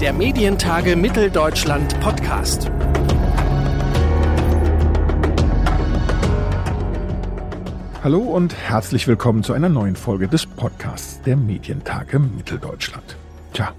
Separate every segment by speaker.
Speaker 1: Der Medientage Mitteldeutschland Podcast.
Speaker 2: Hallo und herzlich willkommen zu einer neuen Folge des Podcasts der Medientage Mitteldeutschland. Tja,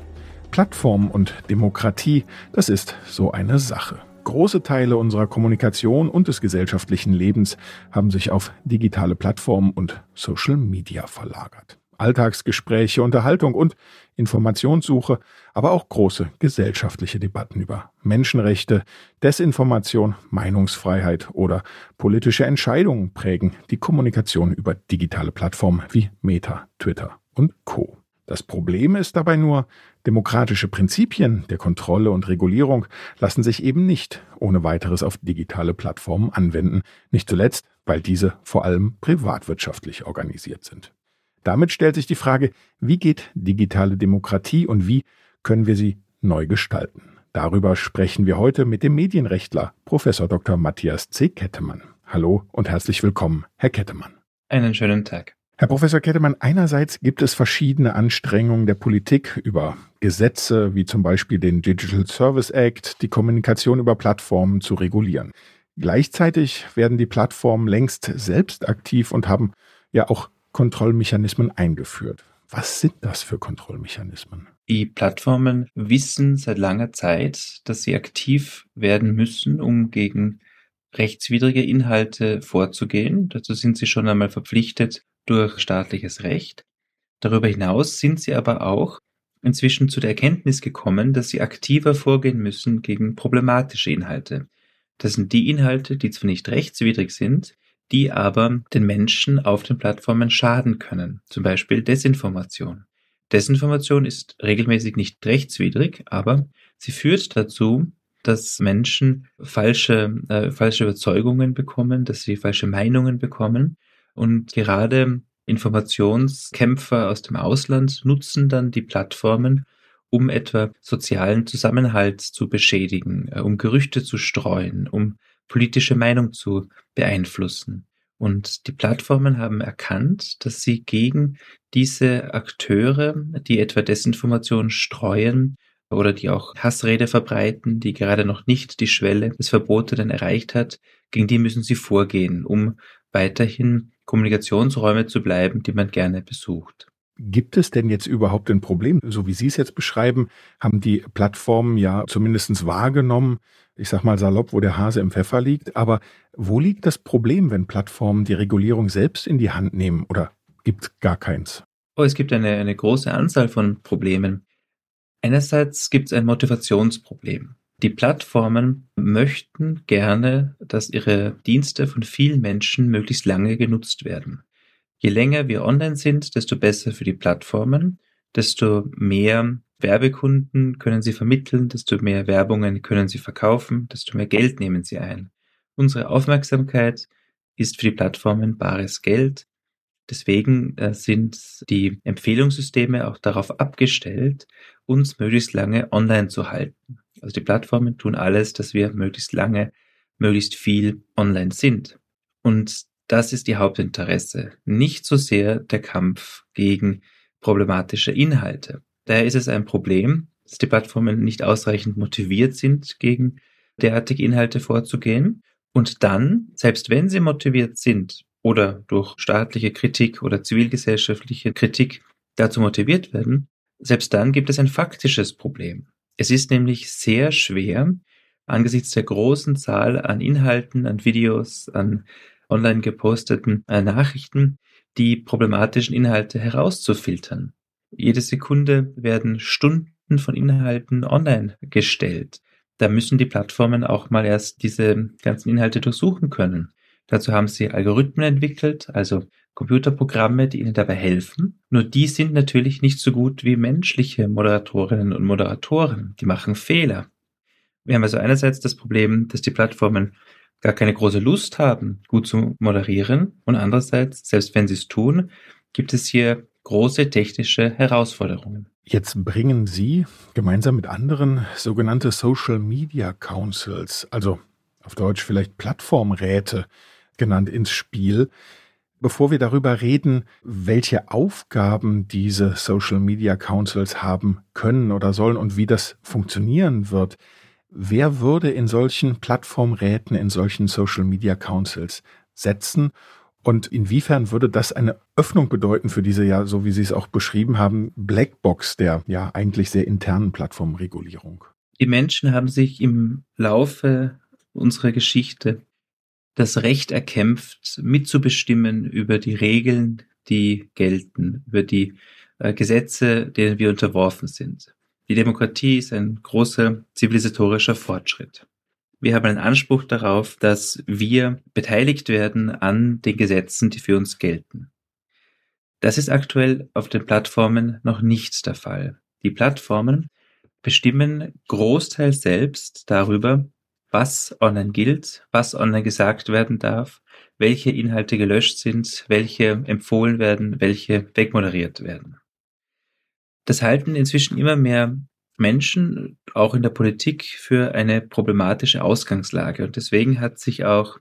Speaker 2: Plattform und Demokratie, das ist so eine Sache. Große Teile unserer Kommunikation und des gesellschaftlichen Lebens haben sich auf digitale Plattformen und Social Media verlagert. Alltagsgespräche, Unterhaltung und Informationssuche, aber auch große gesellschaftliche Debatten über Menschenrechte, Desinformation, Meinungsfreiheit oder politische Entscheidungen prägen die Kommunikation über digitale Plattformen wie Meta, Twitter und Co. Das Problem ist dabei nur, demokratische Prinzipien der Kontrolle und Regulierung lassen sich eben nicht ohne weiteres auf digitale Plattformen anwenden, nicht zuletzt, weil diese vor allem privatwirtschaftlich organisiert sind. Damit stellt sich die Frage, wie geht digitale Demokratie und wie können wir sie neu gestalten? Darüber sprechen wir heute mit dem Medienrechtler Professor Dr. Matthias C. Kettemann. Hallo und herzlich willkommen, Herr Kettemann.
Speaker 3: Einen schönen Tag.
Speaker 2: Herr Professor Kettemann, einerseits gibt es verschiedene Anstrengungen der Politik über Gesetze wie zum Beispiel den Digital Service Act, die Kommunikation über Plattformen zu regulieren. Gleichzeitig werden die Plattformen längst selbst aktiv und haben ja auch Kontrollmechanismen eingeführt. Was sind das für Kontrollmechanismen?
Speaker 3: Die Plattformen wissen seit langer Zeit, dass sie aktiv werden müssen, um gegen rechtswidrige Inhalte vorzugehen. Dazu sind sie schon einmal verpflichtet, durch staatliches Recht. Darüber hinaus sind sie aber auch inzwischen zu der Erkenntnis gekommen, dass sie aktiver vorgehen müssen gegen problematische Inhalte. Das sind die Inhalte, die zwar nicht rechtswidrig sind, die aber den Menschen auf den Plattformen schaden können, zum Beispiel Desinformation. Desinformation ist regelmäßig nicht rechtswidrig, aber sie führt dazu, dass Menschen falsche, äh, falsche Überzeugungen bekommen, dass sie falsche Meinungen bekommen und gerade Informationskämpfer aus dem Ausland nutzen dann die Plattformen, um etwa sozialen Zusammenhalt zu beschädigen, äh, um Gerüchte zu streuen, um politische Meinung zu beeinflussen. Und die Plattformen haben erkannt, dass sie gegen diese Akteure, die etwa Desinformation streuen oder die auch Hassrede verbreiten, die gerade noch nicht die Schwelle des Verbotenen erreicht hat, gegen die müssen sie vorgehen, um weiterhin Kommunikationsräume zu bleiben, die man gerne besucht.
Speaker 2: Gibt es denn jetzt überhaupt ein Problem? So wie Sie es jetzt beschreiben, haben die Plattformen ja zumindest wahrgenommen, ich sag mal salopp, wo der Hase im Pfeffer liegt. Aber wo liegt das Problem, wenn Plattformen die Regulierung selbst in die Hand nehmen oder gibt es gar keins?
Speaker 3: Oh, es gibt eine, eine große Anzahl von Problemen. Einerseits gibt es ein Motivationsproblem. Die Plattformen möchten gerne, dass ihre Dienste von vielen Menschen möglichst lange genutzt werden. Je länger wir online sind, desto besser für die Plattformen, desto mehr Werbekunden können sie vermitteln, desto mehr Werbungen können sie verkaufen, desto mehr Geld nehmen sie ein. Unsere Aufmerksamkeit ist für die Plattformen bares Geld. Deswegen äh, sind die Empfehlungssysteme auch darauf abgestellt, uns möglichst lange online zu halten. Also die Plattformen tun alles, dass wir möglichst lange, möglichst viel online sind. Und das ist die Hauptinteresse. Nicht so sehr der Kampf gegen problematische Inhalte. Daher ist es ein Problem, dass die Plattformen nicht ausreichend motiviert sind, gegen derartige Inhalte vorzugehen. Und dann, selbst wenn sie motiviert sind oder durch staatliche Kritik oder zivilgesellschaftliche Kritik dazu motiviert werden, selbst dann gibt es ein faktisches Problem. Es ist nämlich sehr schwer, angesichts der großen Zahl an Inhalten, an Videos, an online geposteten äh, Nachrichten, die problematischen Inhalte herauszufiltern. Jede Sekunde werden Stunden von Inhalten online gestellt. Da müssen die Plattformen auch mal erst diese ganzen Inhalte durchsuchen können. Dazu haben sie Algorithmen entwickelt, also Computerprogramme, die ihnen dabei helfen. Nur die sind natürlich nicht so gut wie menschliche Moderatorinnen und Moderatoren. Die machen Fehler. Wir haben also einerseits das Problem, dass die Plattformen gar keine große Lust haben, gut zu moderieren. Und andererseits, selbst wenn sie es tun, gibt es hier große technische Herausforderungen.
Speaker 2: Jetzt bringen Sie gemeinsam mit anderen sogenannte Social Media Councils, also auf Deutsch vielleicht Plattformräte genannt, ins Spiel. Bevor wir darüber reden, welche Aufgaben diese Social Media Councils haben können oder sollen und wie das funktionieren wird, wer würde in solchen Plattformräten, in solchen Social Media Councils setzen und inwiefern würde das eine Öffnung bedeuten für diese ja, so wie Sie es auch beschrieben haben, Blackbox der ja eigentlich sehr internen Plattformregulierung?
Speaker 3: Die Menschen haben sich im Laufe unserer Geschichte das Recht erkämpft, mitzubestimmen über die Regeln, die gelten, über die äh, Gesetze, denen wir unterworfen sind. Die Demokratie ist ein großer zivilisatorischer Fortschritt. Wir haben einen Anspruch darauf, dass wir beteiligt werden an den Gesetzen, die für uns gelten. Das ist aktuell auf den Plattformen noch nicht der Fall. Die Plattformen bestimmen großteils selbst darüber, was online gilt, was online gesagt werden darf, welche Inhalte gelöscht sind, welche empfohlen werden, welche wegmoderiert werden. Das halten inzwischen immer mehr Menschen, auch in der Politik, für eine problematische Ausgangslage. Und deswegen hat sich auch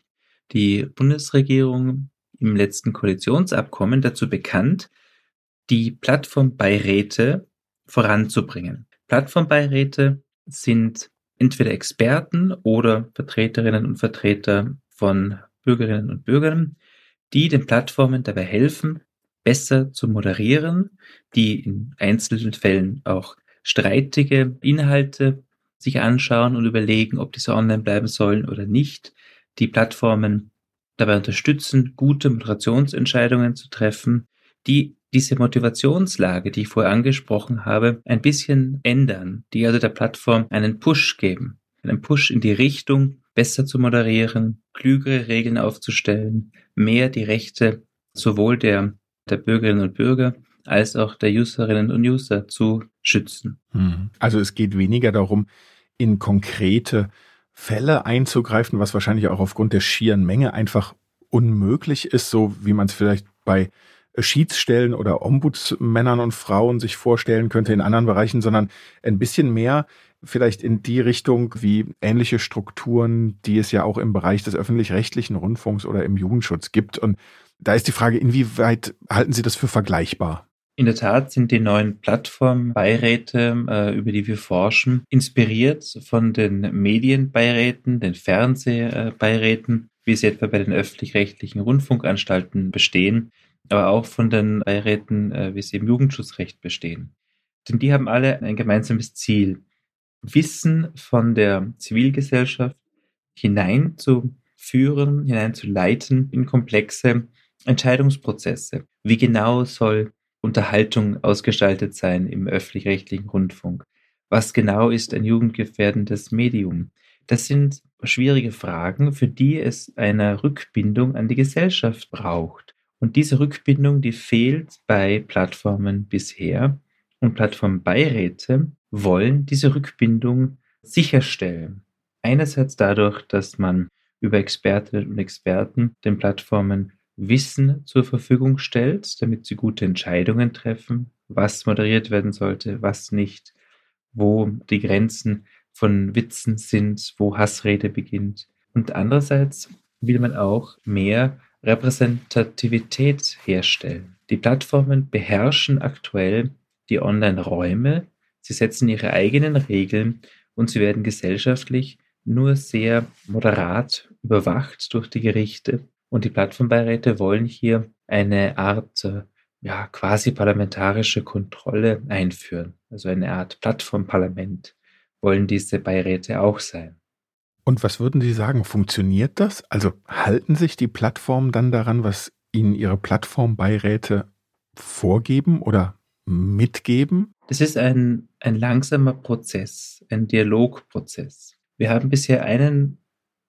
Speaker 3: die Bundesregierung im letzten Koalitionsabkommen dazu bekannt, die Plattformbeiräte voranzubringen. Plattformbeiräte sind entweder Experten oder Vertreterinnen und Vertreter von Bürgerinnen und Bürgern, die den Plattformen dabei helfen, besser zu moderieren, die in einzelnen Fällen auch streitige Inhalte sich anschauen und überlegen, ob diese online bleiben sollen oder nicht, die Plattformen dabei unterstützen, gute Moderationsentscheidungen zu treffen, die diese Motivationslage, die ich vorher angesprochen habe, ein bisschen ändern, die also der Plattform einen Push geben, einen Push in die Richtung, besser zu moderieren, klügere Regeln aufzustellen, mehr die Rechte sowohl der, der Bürgerinnen und Bürger als auch der Userinnen und User zu schützen.
Speaker 2: Hm. Also es geht weniger darum, in konkrete Fälle einzugreifen, was wahrscheinlich auch aufgrund der schieren Menge einfach unmöglich ist, so wie man es vielleicht bei Schiedsstellen oder Ombudsmännern und Frauen sich vorstellen könnte in anderen Bereichen, sondern ein bisschen mehr vielleicht in die Richtung wie ähnliche Strukturen, die es ja auch im Bereich des öffentlich-rechtlichen Rundfunks oder im Jugendschutz gibt. Und da ist die Frage, inwieweit halten Sie das für vergleichbar?
Speaker 3: In der Tat sind die neuen Plattformbeiräte, äh, über die wir forschen, inspiriert von den Medienbeiräten, den Fernsehbeiräten, wie sie etwa bei den öffentlich-rechtlichen Rundfunkanstalten bestehen, aber auch von den Beiräten, äh, wie sie im Jugendschutzrecht bestehen. Denn die haben alle ein gemeinsames Ziel, Wissen von der Zivilgesellschaft hineinzuführen, hineinzuleiten in komplexe Entscheidungsprozesse. Wie genau soll Unterhaltung ausgestaltet sein im öffentlich-rechtlichen Rundfunk? Was genau ist ein jugendgefährdendes Medium? Das sind schwierige Fragen, für die es eine Rückbindung an die Gesellschaft braucht. Und diese Rückbindung, die fehlt bei Plattformen bisher. Und Plattformbeiräte wollen diese Rückbindung sicherstellen. Einerseits dadurch, dass man über Expertinnen und Experten den Plattformen Wissen zur Verfügung stellt, damit sie gute Entscheidungen treffen, was moderiert werden sollte, was nicht, wo die Grenzen von Witzen sind, wo Hassrede beginnt. Und andererseits will man auch mehr Repräsentativität herstellen. Die Plattformen beherrschen aktuell die Online-Räume, sie setzen ihre eigenen Regeln und sie werden gesellschaftlich nur sehr moderat überwacht durch die Gerichte. Und die Plattformbeiräte wollen hier eine Art ja, quasi parlamentarische Kontrolle einführen. Also eine Art Plattformparlament wollen diese Beiräte auch sein.
Speaker 2: Und was würden Sie sagen, funktioniert das? Also halten sich die Plattformen dann daran, was ihnen ihre Plattformbeiräte vorgeben oder mitgeben?
Speaker 3: Das ist ein, ein langsamer Prozess, ein Dialogprozess. Wir haben bisher einen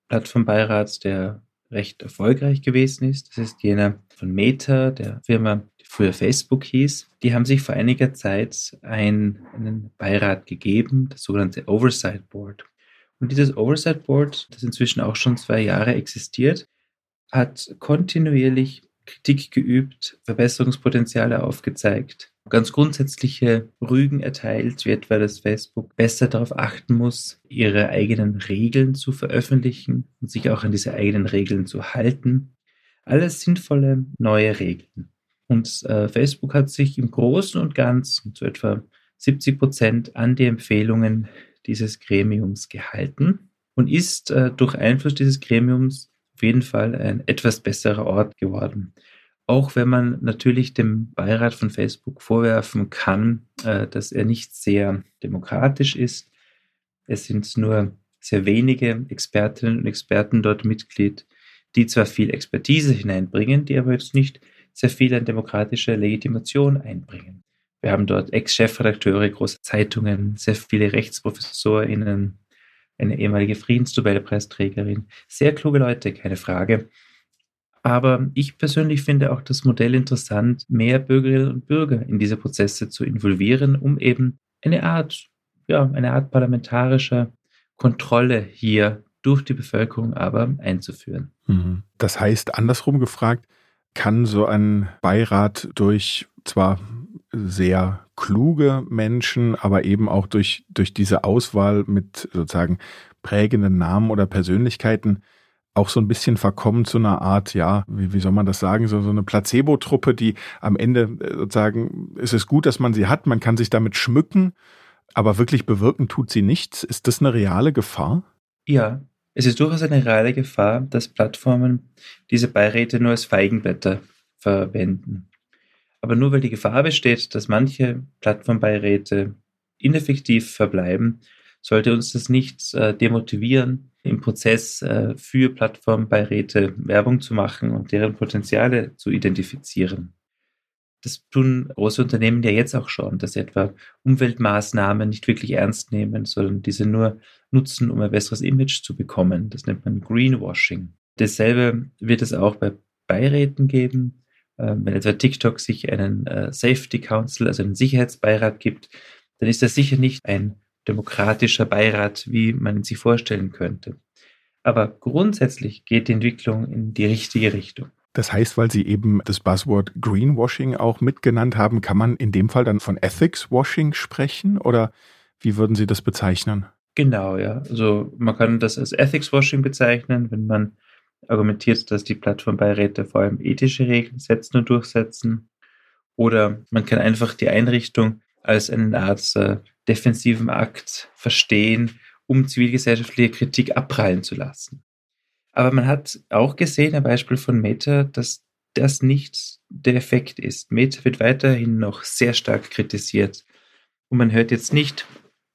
Speaker 3: Plattformbeirat, der recht erfolgreich gewesen ist. Das ist jener von Meta, der Firma, die früher Facebook hieß. Die haben sich vor einiger Zeit ein, einen Beirat gegeben, das sogenannte Oversight Board. Und dieses Oversight Board, das inzwischen auch schon zwei Jahre existiert, hat kontinuierlich Kritik geübt, Verbesserungspotenziale aufgezeigt, ganz grundsätzliche Rügen erteilt, wie etwa, dass Facebook besser darauf achten muss, ihre eigenen Regeln zu veröffentlichen und sich auch an diese eigenen Regeln zu halten. Alles sinnvolle neue Regeln. Und äh, Facebook hat sich im Großen und Ganzen zu etwa 70 Prozent an die Empfehlungen dieses Gremiums gehalten und ist äh, durch Einfluss dieses Gremiums auf jeden Fall ein etwas besserer Ort geworden. Auch wenn man natürlich dem Beirat von Facebook vorwerfen kann, äh, dass er nicht sehr demokratisch ist. Es sind nur sehr wenige Expertinnen und Experten dort Mitglied, die zwar viel Expertise hineinbringen, die aber jetzt nicht sehr viel an demokratischer Legitimation einbringen. Wir haben dort Ex-Chefredakteure großer Zeitungen, sehr viele RechtsprofessorInnen, eine ehemalige Friedensnobelpreisträgerin. Sehr kluge Leute, keine Frage. Aber ich persönlich finde auch das Modell interessant, mehr Bürgerinnen und Bürger in diese Prozesse zu involvieren, um eben eine Art, ja, eine Art parlamentarischer Kontrolle hier durch die Bevölkerung aber einzuführen.
Speaker 2: Mhm. Das heißt, andersrum gefragt, kann so ein Beirat durch zwar sehr kluge Menschen, aber eben auch durch, durch diese Auswahl mit sozusagen prägenden Namen oder Persönlichkeiten auch so ein bisschen verkommen zu einer Art, ja, wie, wie soll man das sagen, so, so eine Placebo-Truppe, die am Ende äh, sozusagen, ist es gut, dass man sie hat, man kann sich damit schmücken, aber wirklich bewirken tut sie nichts. Ist das eine reale Gefahr?
Speaker 3: Ja, es ist durchaus eine reale Gefahr, dass Plattformen diese Beiräte nur als Feigenblätter verwenden. Aber nur weil die Gefahr besteht, dass manche Plattformbeiräte ineffektiv verbleiben, sollte uns das nicht äh, demotivieren, im Prozess äh, für Plattformbeiräte Werbung zu machen und deren Potenziale zu identifizieren. Das tun große Unternehmen ja jetzt auch schon, dass sie etwa Umweltmaßnahmen nicht wirklich ernst nehmen, sondern diese nur nutzen, um ein besseres Image zu bekommen. Das nennt man Greenwashing. Dasselbe wird es auch bei Beiräten geben. Ähm, wenn etwa TikTok sich einen äh, Safety Council, also einen Sicherheitsbeirat gibt, dann ist das sicher nicht ein demokratischer Beirat, wie man ihn sich vorstellen könnte. Aber grundsätzlich geht die Entwicklung in die richtige Richtung.
Speaker 2: Das heißt, weil Sie eben das Buzzword Greenwashing auch mitgenannt haben, kann man in dem Fall dann von Ethics Washing sprechen oder wie würden Sie das bezeichnen?
Speaker 3: Genau, ja. Also man kann das als Ethics Washing bezeichnen, wenn man argumentiert, dass die Plattformbeiräte vor allem ethische Regeln setzen und durchsetzen. Oder man kann einfach die Einrichtung als eine Art äh, defensiven Akt verstehen, um zivilgesellschaftliche Kritik abprallen zu lassen. Aber man hat auch gesehen, ein Beispiel von Meta, dass das nicht der Effekt ist. Meta wird weiterhin noch sehr stark kritisiert. Und man hört jetzt nicht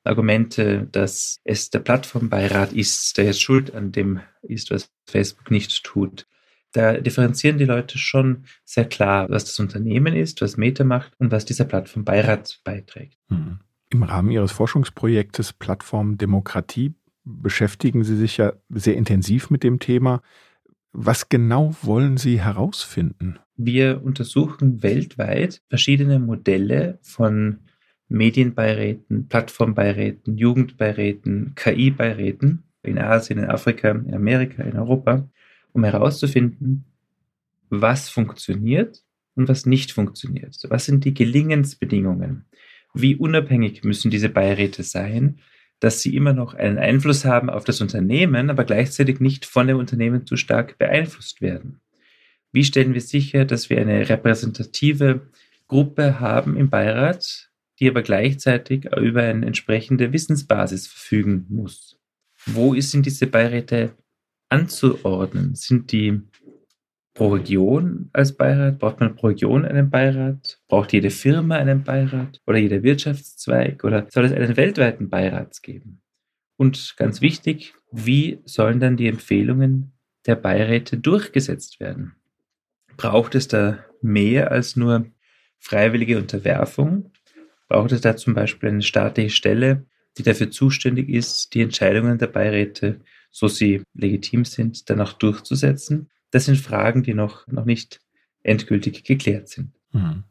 Speaker 3: Argumente, dass es der Plattformbeirat ist, der jetzt schuld an dem ist, was Facebook nicht tut. Da differenzieren die Leute schon sehr klar, was das Unternehmen ist, was Meta macht und was dieser Plattformbeirat beiträgt.
Speaker 2: Hm. Im Rahmen Ihres Forschungsprojektes Plattform Demokratie beschäftigen Sie sich ja sehr intensiv mit dem Thema. Was genau wollen Sie herausfinden?
Speaker 3: Wir untersuchen weltweit verschiedene Modelle von Medienbeiräten, Plattformbeiräten, Jugendbeiräten, KI-Beiräten in Asien, in Afrika, in Amerika, in Europa, um herauszufinden, was funktioniert und was nicht funktioniert. Was sind die Gelingensbedingungen? Wie unabhängig müssen diese Beiräte sein? dass sie immer noch einen Einfluss haben auf das Unternehmen, aber gleichzeitig nicht von dem Unternehmen zu stark beeinflusst werden. Wie stellen wir sicher, dass wir eine repräsentative Gruppe haben im Beirat, die aber gleichzeitig über eine entsprechende Wissensbasis verfügen muss? Wo sind diese Beiräte anzuordnen? Sind die pro Region als Beirat? Braucht man pro Region einen Beirat? Braucht jede Firma einen Beirat? Oder jeder Wirtschaftszweig? Oder soll es einen weltweiten Beirat geben? Und ganz wichtig, wie sollen dann die Empfehlungen der Beiräte durchgesetzt werden? Braucht es da mehr als nur freiwillige Unterwerfung? Braucht es da zum Beispiel eine staatliche Stelle, die dafür zuständig ist, die Entscheidungen der Beiräte, so sie legitim sind, dann auch durchzusetzen? Das sind Fragen, die noch, noch nicht endgültig geklärt sind.
Speaker 2: Mhm.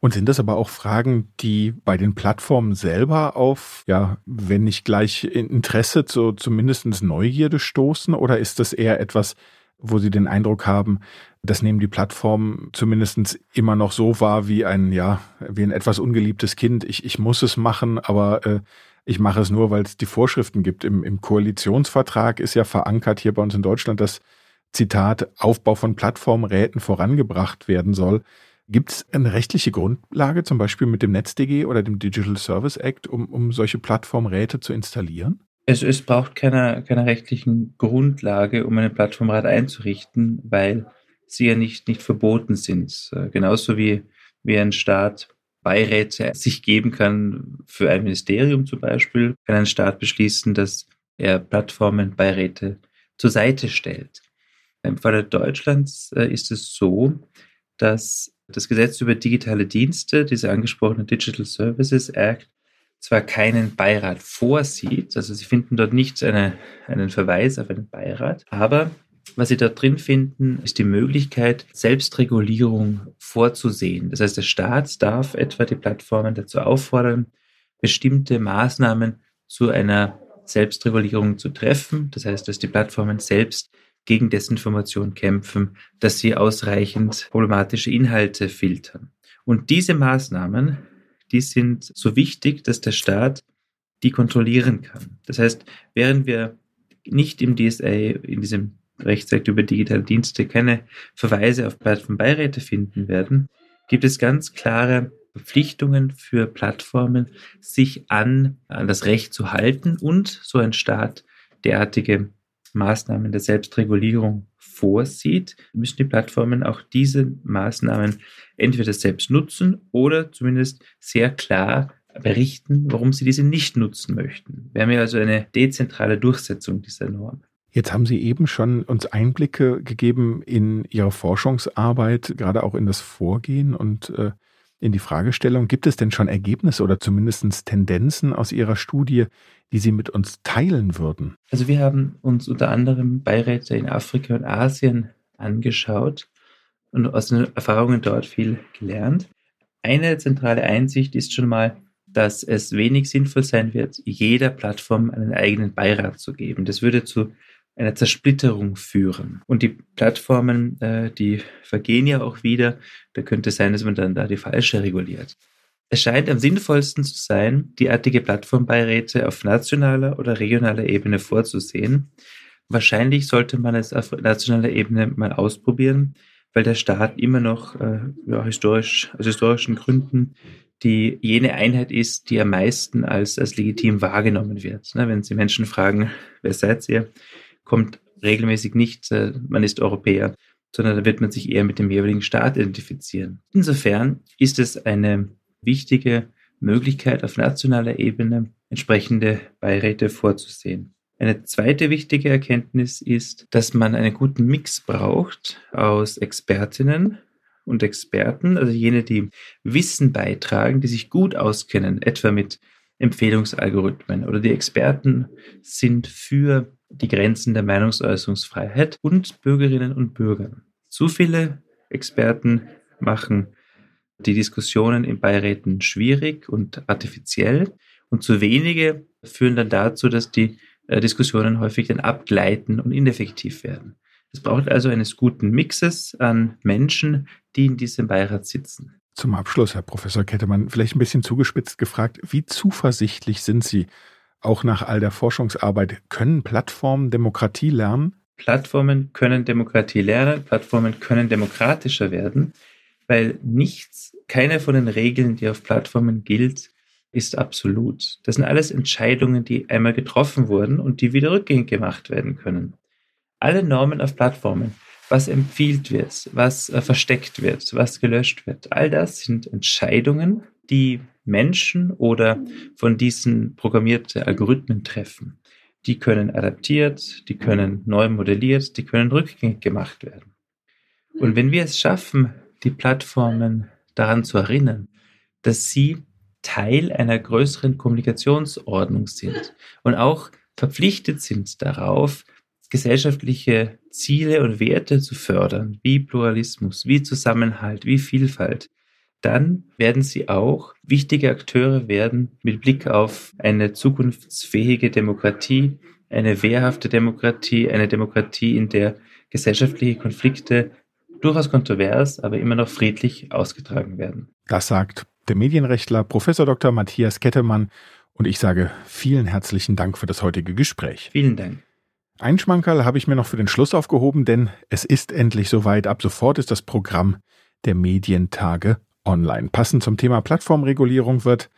Speaker 2: Und sind das aber auch Fragen, die bei den Plattformen selber auf, ja, wenn nicht gleich Interesse, so zumindest Neugierde stoßen? Oder ist das eher etwas, wo Sie den Eindruck haben, das nehmen die Plattformen zumindest immer noch so wahr wie ein, ja, wie ein etwas ungeliebtes Kind. Ich, ich muss es machen, aber äh, ich mache es nur, weil es die Vorschriften gibt. Im, Im Koalitionsvertrag ist ja verankert hier bei uns in Deutschland, dass Zitat, Aufbau von Plattformräten vorangebracht werden soll. Gibt es eine rechtliche Grundlage, zum Beispiel mit dem NetzDG oder dem Digital Service Act, um, um solche Plattformräte zu installieren?
Speaker 3: Es, es braucht keine, keine rechtlichen Grundlage, um eine Plattformrat einzurichten, weil sie ja nicht, nicht verboten sind. Äh, genauso wie, wie ein Staat Beiräte sich geben kann für ein Ministerium zum Beispiel, kann ein Staat beschließen, dass er Plattformen Beiräte zur Seite stellt. Im Falle Deutschlands äh, ist es so, dass das Gesetz über digitale Dienste, diese angesprochene Digital Services Act, zwar keinen Beirat vorsieht, also Sie finden dort nicht eine, einen Verweis auf einen Beirat, aber was Sie dort drin finden, ist die Möglichkeit, Selbstregulierung vorzusehen. Das heißt, der Staat darf etwa die Plattformen dazu auffordern, bestimmte Maßnahmen zu einer Selbstregulierung zu treffen. Das heißt, dass die Plattformen selbst gegen Desinformation kämpfen, dass sie ausreichend problematische Inhalte filtern. Und diese Maßnahmen, die sind so wichtig, dass der Staat die kontrollieren kann. Das heißt, während wir nicht im DSA, in diesem Rechtsakt über digitale Dienste, keine Verweise auf Plattformbeiräte finden werden, gibt es ganz klare Verpflichtungen für Plattformen, sich an, an das Recht zu halten und so ein Staat derartige Maßnahmen der Selbstregulierung vorsieht, müssen die Plattformen auch diese Maßnahmen entweder selbst nutzen oder zumindest sehr klar berichten, warum sie diese nicht nutzen möchten. Wir haben ja also eine dezentrale Durchsetzung dieser Norm.
Speaker 2: Jetzt haben Sie eben schon uns Einblicke gegeben in Ihre Forschungsarbeit, gerade auch in das Vorgehen und äh, in die Fragestellung, gibt es denn schon Ergebnisse oder zumindest Tendenzen aus Ihrer Studie, die Sie mit uns teilen würden?
Speaker 3: Also wir haben uns unter anderem Beiräte in Afrika und Asien angeschaut und aus den Erfahrungen dort viel gelernt. Eine zentrale Einsicht ist schon mal, dass es wenig sinnvoll sein wird, jeder Plattform einen eigenen Beirat zu geben. Das würde zu einer Zersplitterung führen. Und die Plattformen, äh, die vergehen ja auch wieder. Da könnte sein, dass man dann da die falsche reguliert. Es scheint am sinnvollsten zu sein, derartige Plattformbeiräte auf nationaler oder regionaler Ebene vorzusehen. Wahrscheinlich sollte man es auf nationaler Ebene mal ausprobieren, weil der Staat immer noch äh, ja, historisch, aus historischen Gründen die jene Einheit ist, die am meisten als, als legitim wahrgenommen wird. Ne, wenn Sie Menschen fragen, wer seid ihr, kommt regelmäßig nicht, äh, man ist Europäer, sondern da wird man sich eher mit dem jeweiligen Staat identifizieren. Insofern ist es eine wichtige Möglichkeit auf nationaler Ebene entsprechende Beiräte vorzusehen. Eine zweite wichtige Erkenntnis ist, dass man einen guten Mix braucht aus Expertinnen und Experten, also jene, die Wissen beitragen, die sich gut auskennen, etwa mit Empfehlungsalgorithmen oder die Experten sind für die Grenzen der Meinungsäußerungsfreiheit und Bürgerinnen und Bürgern. Zu viele Experten machen die Diskussionen in Beiräten schwierig und artifiziell und zu wenige führen dann dazu, dass die äh, Diskussionen häufig dann abgleiten und ineffektiv werden. Es braucht also eines guten Mixes an Menschen, die in diesem Beirat sitzen.
Speaker 2: Zum Abschluss, Herr Professor Kettemann, vielleicht ein bisschen zugespitzt gefragt, wie zuversichtlich sind Sie, auch nach all der Forschungsarbeit, können Plattformen Demokratie lernen?
Speaker 3: Plattformen können Demokratie lernen, Plattformen können demokratischer werden, weil nichts, keine von den Regeln, die auf Plattformen gilt, ist absolut. Das sind alles Entscheidungen, die einmal getroffen wurden und die wieder rückgängig gemacht werden können. Alle Normen auf Plattformen, was empfiehlt wird, was äh, versteckt wird, was gelöscht wird, all das sind Entscheidungen, die Menschen oder von diesen programmierte Algorithmen treffen. Die können adaptiert, die können neu modelliert, die können rückgängig gemacht werden. Und wenn wir es schaffen, die Plattformen daran zu erinnern, dass sie Teil einer größeren Kommunikationsordnung sind und auch verpflichtet sind darauf, gesellschaftliche Ziele und Werte zu fördern, wie Pluralismus, wie Zusammenhalt, wie Vielfalt, dann werden sie auch wichtige Akteure werden mit Blick auf eine zukunftsfähige Demokratie, eine wehrhafte Demokratie, eine Demokratie, in der gesellschaftliche Konflikte durchaus kontrovers, aber immer noch friedlich ausgetragen werden.
Speaker 2: Das sagt der Medienrechtler Professor Dr. Matthias Kettemann und ich sage vielen herzlichen Dank für das heutige Gespräch.
Speaker 3: Vielen Dank.
Speaker 2: Ein Schmankerl habe ich mir noch für den Schluss aufgehoben, denn es ist endlich soweit. Ab sofort ist das Programm der Medientage online. Passend zum Thema Plattformregulierung wird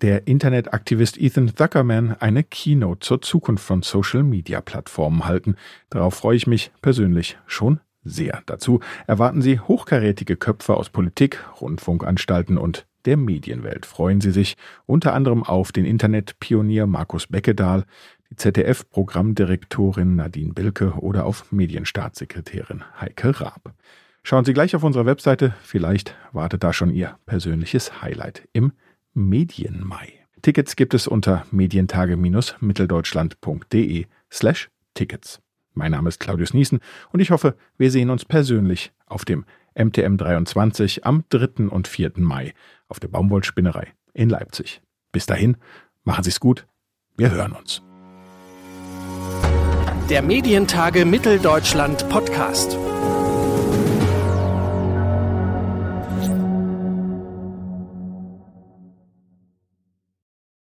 Speaker 2: der Internetaktivist Ethan Zuckerman eine Keynote zur Zukunft von Social-Media-Plattformen halten. Darauf freue ich mich persönlich schon sehr. Dazu erwarten Sie hochkarätige Köpfe aus Politik, Rundfunkanstalten und der Medienwelt. Freuen Sie sich unter anderem auf den Internetpionier Markus Beckedahl, die ZDF-Programmdirektorin Nadine Bilke oder auf Medienstaatssekretärin Heike Raab. Schauen Sie gleich auf unserer Webseite, vielleicht wartet da schon Ihr persönliches Highlight im Medienmai. Tickets gibt es unter medientage-mitteldeutschland.de slash Tickets. Mein Name ist Claudius Niesen und ich hoffe, wir sehen uns persönlich auf dem MTM 23 am 3. und 4. Mai auf der Baumwollspinnerei in Leipzig. Bis dahin, machen Sie es gut, wir hören uns.
Speaker 1: Der Medientage Mitteldeutschland Podcast.